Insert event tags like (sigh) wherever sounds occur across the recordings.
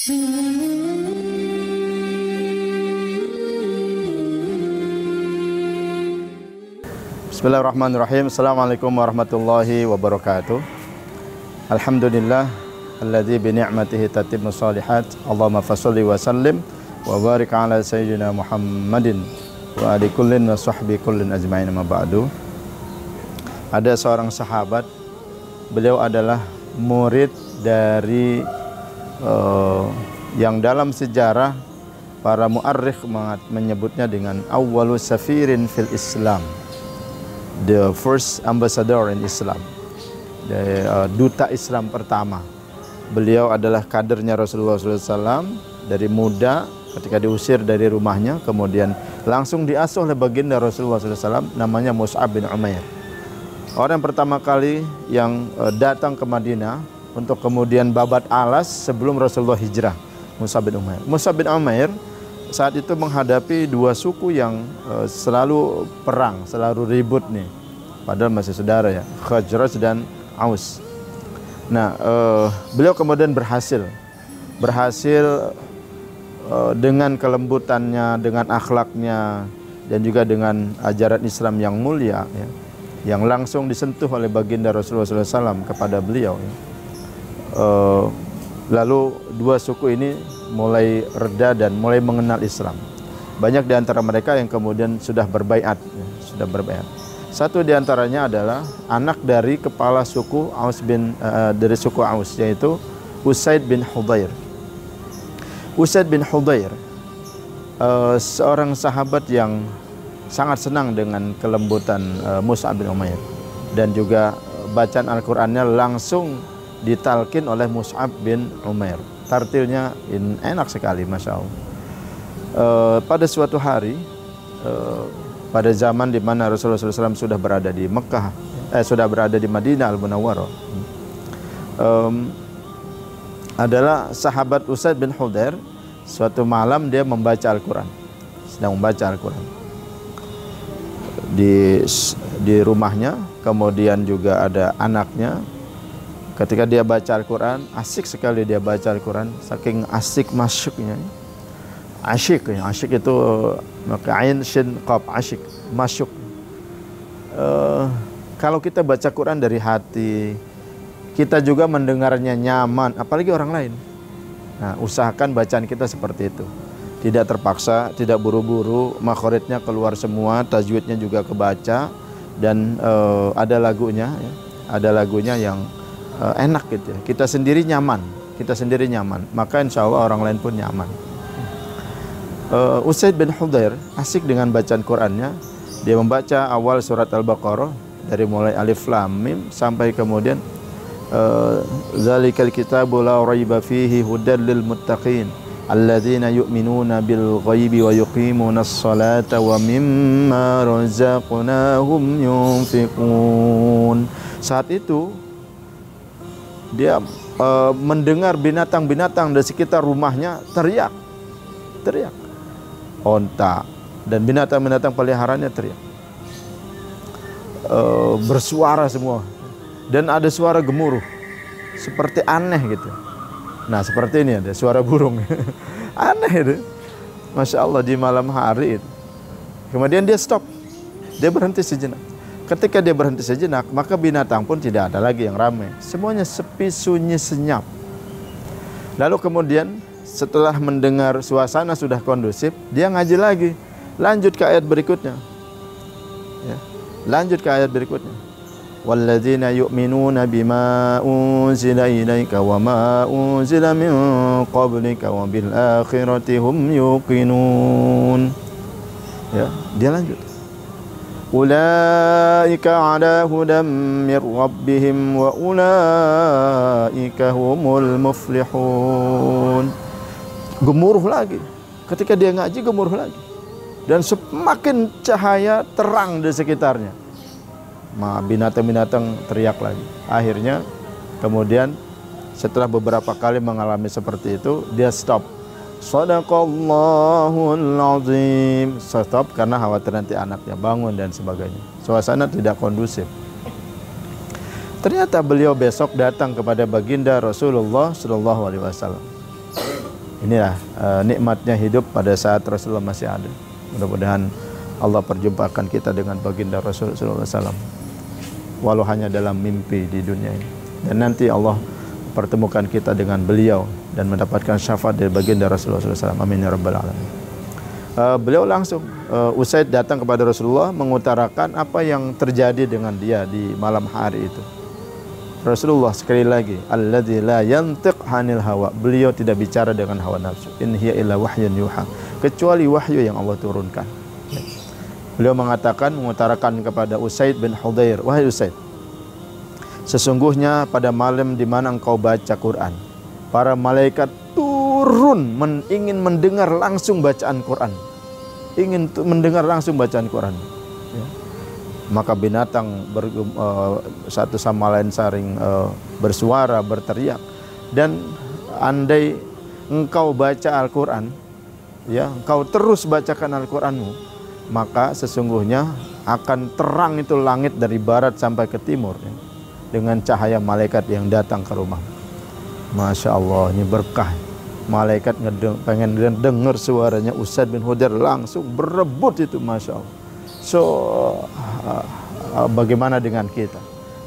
Bismillahirrahmanirrahim. Assalamualaikum warahmatullahi wabarakatuh. Alhamdulillah alladzi bi ni'matihi tatimmu shalihat. Allahumma fasholli wa sallim wa barik ala sayyidina Muhammadin wa ali kullin wa sahbi kullin ajmain ma ba'du. Ada seorang sahabat beliau adalah murid dari uh, yang dalam sejarah para muarrikh menyebutnya dengan awwalu safirin fil Islam the first ambassador in Islam, the, uh, duta Islam pertama. Beliau adalah kadernya Rasulullah SAW dari muda ketika diusir dari rumahnya, kemudian langsung diasuh oleh baginda Rasulullah SAW, namanya Mus'ab bin Umair. Orang pertama kali yang uh, datang ke Madinah untuk kemudian babat alas sebelum Rasulullah hijrah, Mus'ab bin Umair. Mus'ab bin Umair saat itu menghadapi dua suku yang uh, selalu perang, selalu ribut nih. Padahal masih saudara ya, Khajraj dan Aus. Nah, uh, beliau kemudian berhasil, berhasil uh, dengan kelembutannya, dengan akhlaknya, dan juga dengan ajaran Islam yang mulia, ya, yang langsung disentuh oleh baginda Rasulullah SAW kepada beliau. Ya. Uh, lalu dua suku ini mulai reda dan mulai mengenal Islam. Banyak di antara mereka yang kemudian sudah berbaiat, ya, sudah berbaiat. Satu di antaranya adalah anak dari kepala suku Aus bin uh, dari suku Aus yaitu Usaid bin Hudair. Usaid bin Hudair uh, seorang sahabat yang sangat senang dengan kelembutan uh, Musa bin Umair dan juga bacaan Al-Qur'annya langsung ditalkin oleh Mus'ab bin Umair tartilnya in, enak sekali masya Allah. Uh, pada suatu hari uh, pada zaman di mana Rasulullah SAW sudah berada di Mekah, eh sudah berada di Madinah al Munawwarah, um, adalah sahabat Usaid bin Hudair. Suatu malam dia membaca Al-Quran, sedang membaca Al-Quran di di rumahnya. Kemudian juga ada anaknya, Ketika dia baca Al-Quran, asik sekali dia baca Al-Quran, saking asik masuknya. Asyik, ya. asyik itu maka ain shin qab asyik, masuk. Uh, kalau kita baca Quran dari hati, kita juga mendengarnya nyaman, apalagi orang lain. Nah, usahakan bacaan kita seperti itu. Tidak terpaksa, tidak buru-buru, makhoritnya keluar semua, tajwidnya juga kebaca, dan uh, ada lagunya, ya. ada lagunya yang uh, enak gitu ya. Kita sendiri nyaman, kita sendiri nyaman, maka insya Allah orang lain pun nyaman. Uh, Usaid bin Hudair asik dengan bacaan Qurannya. Dia membaca awal surat Al-Baqarah dari mulai alif lam mim sampai kemudian uh, zalikal kitabu la raiba fihi hudal lil muttaqin alladzina yu'minuna bil ghaibi wa yuqimuna as-salata wa mimma razaqnahum yunfiqun. Saat itu dia uh, mendengar binatang-binatang di sekitar rumahnya teriak, teriak, onta. Dan binatang-binatang peliharaannya teriak, uh, bersuara semua. Dan ada suara gemuruh. Seperti aneh gitu. Nah seperti ini ada suara burung, (laughs) aneh itu, masya Allah di malam hari itu. Kemudian dia stop, dia berhenti sejenak Ketika dia berhenti sejenak, maka binatang pun tidak ada lagi yang ramai. Semuanya sepi, sunyi, senyap. Lalu kemudian setelah mendengar suasana sudah kondusif, dia ngaji lagi. Lanjut ke ayat berikutnya. Ya. Lanjut ke ayat berikutnya. Walladzina yu'minuna bima unzila ilaika wa ma unzila min qablika wa bil akhirati hum yuqinun. Ya, dia lanjut. أولئك على هدى من ربهم وأولئك هم المفلحون gemuruh lagi ketika dia ngaji gemuruh lagi dan semakin cahaya terang di sekitarnya binatang-binatang teriak lagi akhirnya kemudian setelah beberapa kali mengalami seperti itu dia stop Sadaqallahul azim. Stop karena khawatir nanti anaknya bangun dan sebagainya. Suasana tidak kondusif. Ternyata beliau besok datang kepada baginda Rasulullah Shallallahu Alaihi Wasallam. inilah uh, nikmatnya hidup pada saat Rasulullah masih ada. Mudah-mudahan Allah perjumpakan kita dengan baginda Rasulullah SAW. Walau hanya dalam mimpi di dunia ini. Dan nanti Allah pertemukan kita dengan beliau dan mendapatkan syafaat dari baginda Rasulullah SAW. Amin ya rabbal alamin. Uh, beliau langsung uh, Usaid datang kepada Rasulullah mengutarakan apa yang terjadi dengan dia di malam hari itu. Rasulullah sekali lagi, alladzi la yantiq hanil hawa. Beliau tidak bicara dengan hawa nafsu. In hiya illa wahyun yuha. Kecuali wahyu yang Allah turunkan. Beliau mengatakan mengutarakan kepada Usaid bin Hudair, wahai Usaid, sesungguhnya pada malam di mana engkau baca Quran, para malaikat turun men, ingin mendengar langsung bacaan Quran. Ingin mendengar langsung bacaan Quran. Ya maka binatang ber, uh, satu sama lain saling uh, bersuara, berteriak. Dan andai engkau baca Al-Quran, ya, engkau terus bacakan Al-Quranmu, maka sesungguhnya akan terang itu langit dari barat sampai ke timur ya, dengan cahaya malaikat yang datang ke rumah. Masya Allah, ini berkah. Malaikat ngedeng, pengen dengar suaranya Ustadz bin Hudair langsung berebut itu Masya Allah. So uh, uh, bagaimana dengan kita?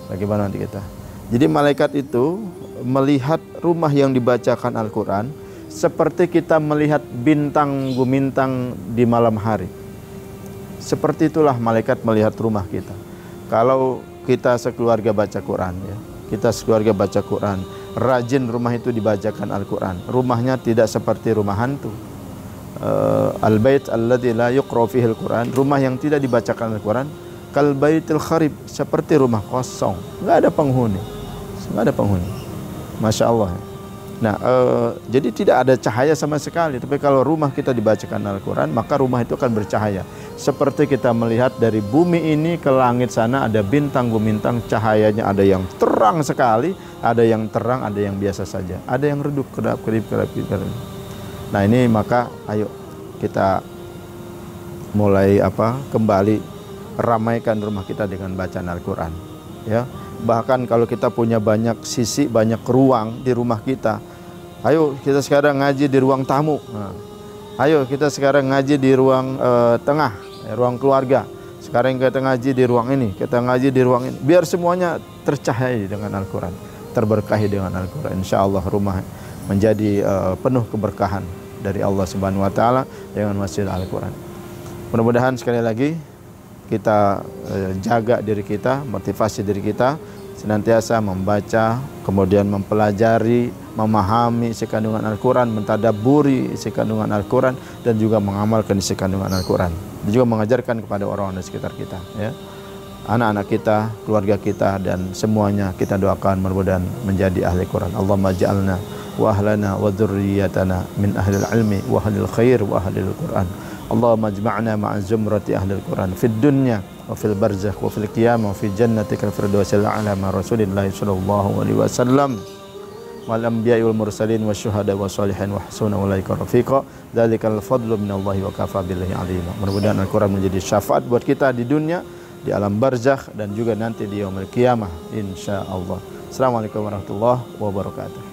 Bagaimana dengan kita? Jadi malaikat itu melihat rumah yang dibacakan Al-Quran seperti kita melihat bintang gumintang di malam hari. Seperti itulah malaikat melihat rumah kita. Kalau kita sekeluarga baca Quran ya, kita sekeluarga baca Quran, rajin rumah itu dibacakan Al-Quran. Rumahnya tidak seperti rumah hantu uh, al-bait alladzi la al-Quran, rumah yang tidak dibacakan Al-Quran, kal baitil kharib, seperti rumah kosong, enggak ada penghuni. Enggak ada penghuni. Masya Allah. Nah, uh, jadi tidak ada cahaya sama sekali. Tapi kalau rumah kita dibacakan Al-Quran, maka rumah itu akan bercahaya. Seperti kita melihat dari bumi ini ke langit sana ada bintang bintang cahayanya ada yang terang sekali, ada yang terang, ada yang biasa saja, ada yang redup kedap kedip kedap kedap. Nah ini maka ayo kita mulai apa kembali ramaikan rumah kita dengan bacaan Al-Quran. Ya, bahkan kalau kita punya banyak sisi, banyak ruang di rumah kita, ayo kita sekarang ngaji di ruang tamu. Nah, ayo kita sekarang ngaji di ruang uh, tengah, ya, ruang keluarga. Sekarang kita ngaji di ruang ini, kita ngaji di ruang ini. Biar semuanya tercahaya dengan Al-Quran, terberkahi dengan Al-Quran. Insya Allah rumah menjadi uh, penuh keberkahan dari Allah Subhanahu wa taala dengan masjid Al-Qur'an. Mudah-mudahan sekali lagi kita eh, jaga diri kita, motivasi diri kita senantiasa membaca, kemudian mempelajari, memahami isi kandungan Al-Quran, mentadaburi isi kandungan Al-Quran, dan juga mengamalkan isi kandungan Al-Quran. Dan juga mengajarkan kepada orang-orang di sekitar kita. Ya. Anak-anak kita, keluarga kita, dan semuanya kita doakan mudah-mudahan menjadi ahli Quran. Allah ja'alna wa ahlana wa dhurriyatana min ahlil ilmi wa ahlil khair wa Al-Qur'an. Allahumma ajma'na ma'a zumrati Al Quran. fid dunya wa fil barzakh wa fil qiyamah wa fi jannatikal firdausil a'la ma Rasulillah sallallahu alaihi wasallam wal anbiya'i wal mursalin wasyuhada wassalihin wa hasuna ulaika rafiqa dzalikal fadlu minallahi wa kafa billahi alima. Mudah-mudahan Al-Qur'an menjadi syafaat buat kita di dunia, di alam barzakh dan juga nanti di yaumil qiyamah insyaallah. Assalamualaikum warahmatullahi wabarakatuh.